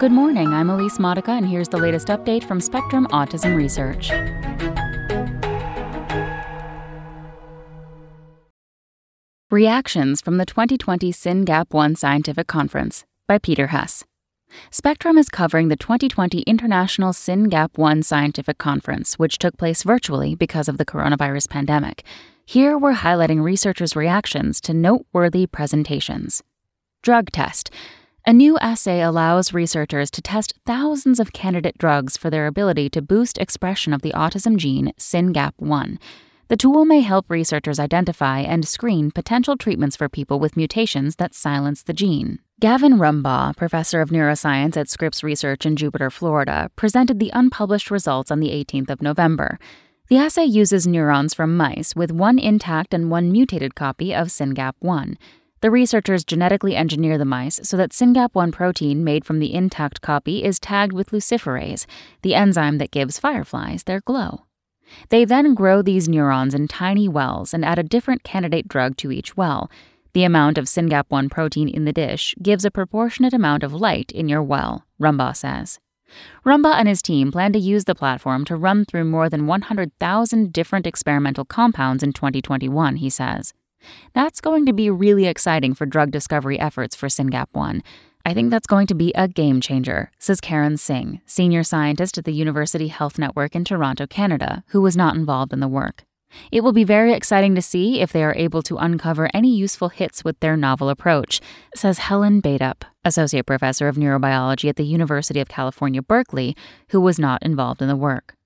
Good morning, I'm Elise Modica, and here's the latest update from Spectrum Autism Research. Reactions from the 2020 SYNGAP1 Scientific Conference by Peter Hess. Spectrum is covering the 2020 International SYNGAP1 Scientific Conference, which took place virtually because of the coronavirus pandemic. Here we're highlighting researchers' reactions to noteworthy presentations. Drug test. A new assay allows researchers to test thousands of candidate drugs for their ability to boost expression of the autism gene SYNGAP1. The tool may help researchers identify and screen potential treatments for people with mutations that silence the gene. Gavin Rumbaugh, professor of neuroscience at Scripps Research in Jupiter, Florida, presented the unpublished results on the 18th of November. The assay uses neurons from mice with one intact and one mutated copy of SYNGAP1. The researchers genetically engineer the mice so that SYNGAP1 protein made from the intact copy is tagged with luciferase, the enzyme that gives fireflies their glow. They then grow these neurons in tiny wells and add a different candidate drug to each well. The amount of SYNGAP1 protein in the dish gives a proportionate amount of light in your well, Rumbaugh says. Rumbaugh and his team plan to use the platform to run through more than 100,000 different experimental compounds in 2021, he says. That's going to be really exciting for drug discovery efforts for SYNGAP1. I think that's going to be a game changer, says Karun Singh, senior scientist at the University Health Network in Toronto, Canada, who was not involved in the work. It will be very exciting to see if they are able to uncover any useful hits with their novel approach, says Helen Bateup, associate professor of neurobiology at the University of California, Berkeley, who was not involved in the work.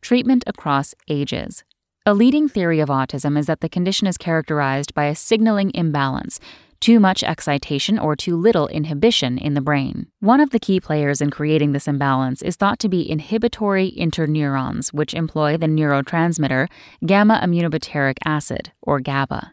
Treatment across ages. A leading theory of autism is that the condition is characterized by a signaling imbalance, too much excitation or too little inhibition in the brain. One of the key players in creating this imbalance is thought to be inhibitory interneurons, which employ the neurotransmitter gamma aminobutyric acid, or GABA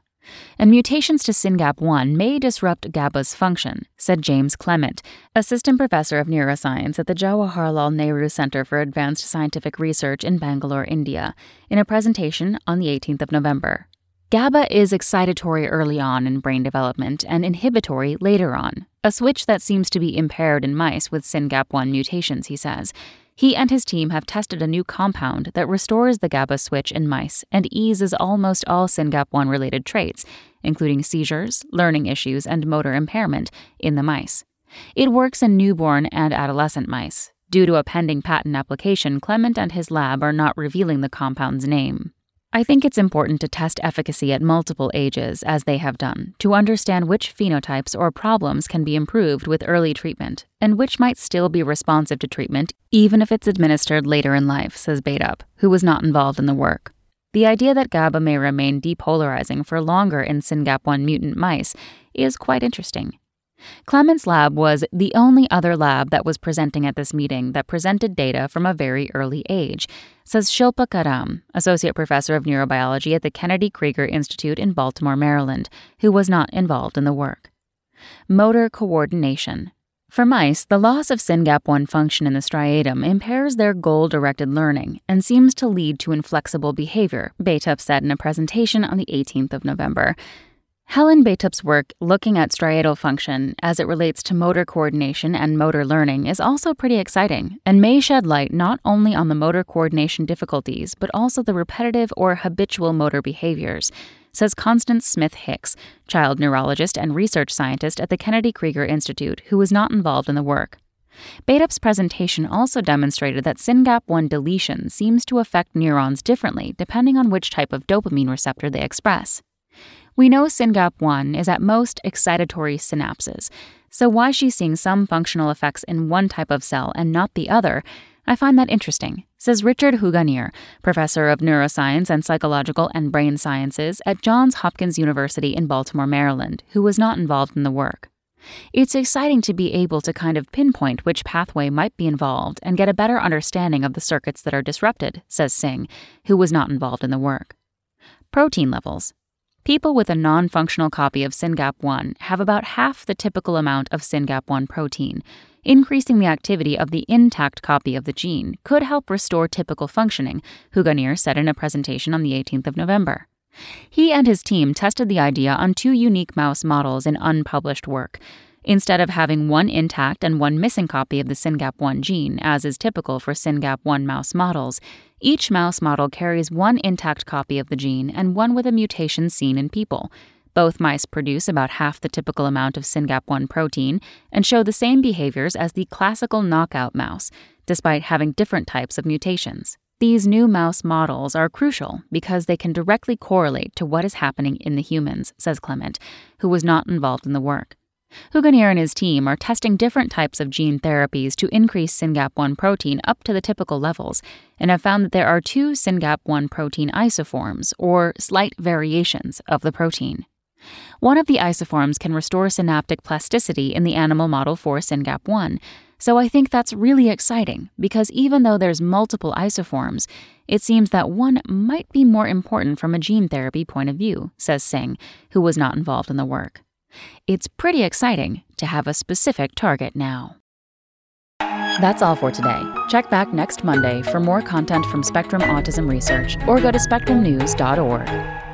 and mutations to SYNGAP1 may disrupt GABA's function, said James Clement, assistant professor of neuroscience at the Jawaharlal Nehru Center for Advanced Scientific Research in Bangalore, India, in a presentation on the 18th of November. GABA is excitatory early on in brain development and inhibitory later on, a switch that seems to be impaired in mice with SYNGAP1 mutations, he says. He and his team have tested a new compound that restores the GABA switch in mice and eases almost all SYNGAP1 related traits, including seizures, learning issues, and motor impairment, in the mice. It works in newborn and adolescent mice. Due to a pending patent application, Clement and his lab are not revealing the compound's name. I think it's important to test efficacy at multiple ages, as they have done, to understand which phenotypes or problems can be improved with early treatment, and which might still be responsive to treatment even if it's administered later in life, says Bateup, who was not involved in the work. The idea that GABA may remain depolarizing for longer in SYNGAP1 mutant mice is quite interesting. Clement's lab was the only other lab that was presenting at this meeting that presented data from a very early age, says Shilpa Karam, associate professor of neurobiology at the Kennedy Krieger Institute in Baltimore, Maryland, who was not involved in the work. Motor coordination. For mice, the loss of SYNGAP1 function in the striatum impairs their goal directed learning and seems to lead to inflexible behavior, Bateup said in a presentation on the 18th of November. Helen Bateup's work looking at striatal function as it relates to motor coordination and motor learning is also pretty exciting and may shed light not only on the motor coordination difficulties but also the repetitive or habitual motor behaviors, says Constance Smith Hicks, child neurologist and research scientist at the Kennedy Krieger Institute, who was not involved in the work. Bateup's presentation also demonstrated that SYNGAP1 deletion seems to affect neurons differently depending on which type of dopamine receptor they express. We know SYNGAP1 is at most excitatory synapses, so why she's seeing some functional effects in one type of cell and not the other, I find that interesting, says Richard Huganir, professor of neuroscience and psychological and brain sciences at Johns Hopkins University in Baltimore, Maryland, who was not involved in the work. It's exciting to be able to kind of pinpoint which pathway might be involved and get a better understanding of the circuits that are disrupted, says Singh, who was not involved in the work. Protein levels. People with a non functional copy of SYNGAP1 have about half the typical amount of SYNGAP1 protein. Increasing the activity of the intact copy of the gene could help restore typical functioning, Huganir said in a presentation on the 18th of November. He and his team tested the idea on two unique mouse models in unpublished work. Instead of having one intact and one missing copy of the SYNGAP1 gene, as is typical for SYNGAP1 mouse models, each mouse model carries one intact copy of the gene and one with a mutation seen in people. Both mice produce about half the typical amount of SYNGAP1 protein and show the same behaviors as the classical knockout mouse, despite having different types of mutations. These new mouse models are crucial because they can directly correlate to what is happening in the humans, says Clement, who was not involved in the work. Huganir and his team are testing different types of gene therapies to increase SYNGAP1 protein up to the typical levels and have found that there are two SYNGAP1 protein isoforms, or slight variations, of the protein. One of the isoforms can restore synaptic plasticity in the animal model for SYNGAP1, so I think that's really exciting because even though there's multiple isoforms, it seems that one might be more important from a gene therapy point of view, says Singh, who was not involved in the work. It's pretty exciting to have a specific target now. That's all for today. Check back next Monday for more content from Spectrum Autism Research or go to spectrumnews.org.